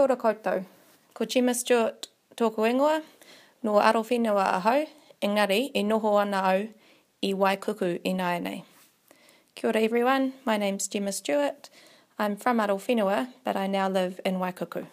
Kia ora koutou. Ko Gemma Stewart tōku ingoa, no aro whenua ahau, engari i noho ana au i Waikuku i nai nei. Kia ora everyone, my name's Gemma Stewart. I'm from aro whenua, but I now live in Waikuku.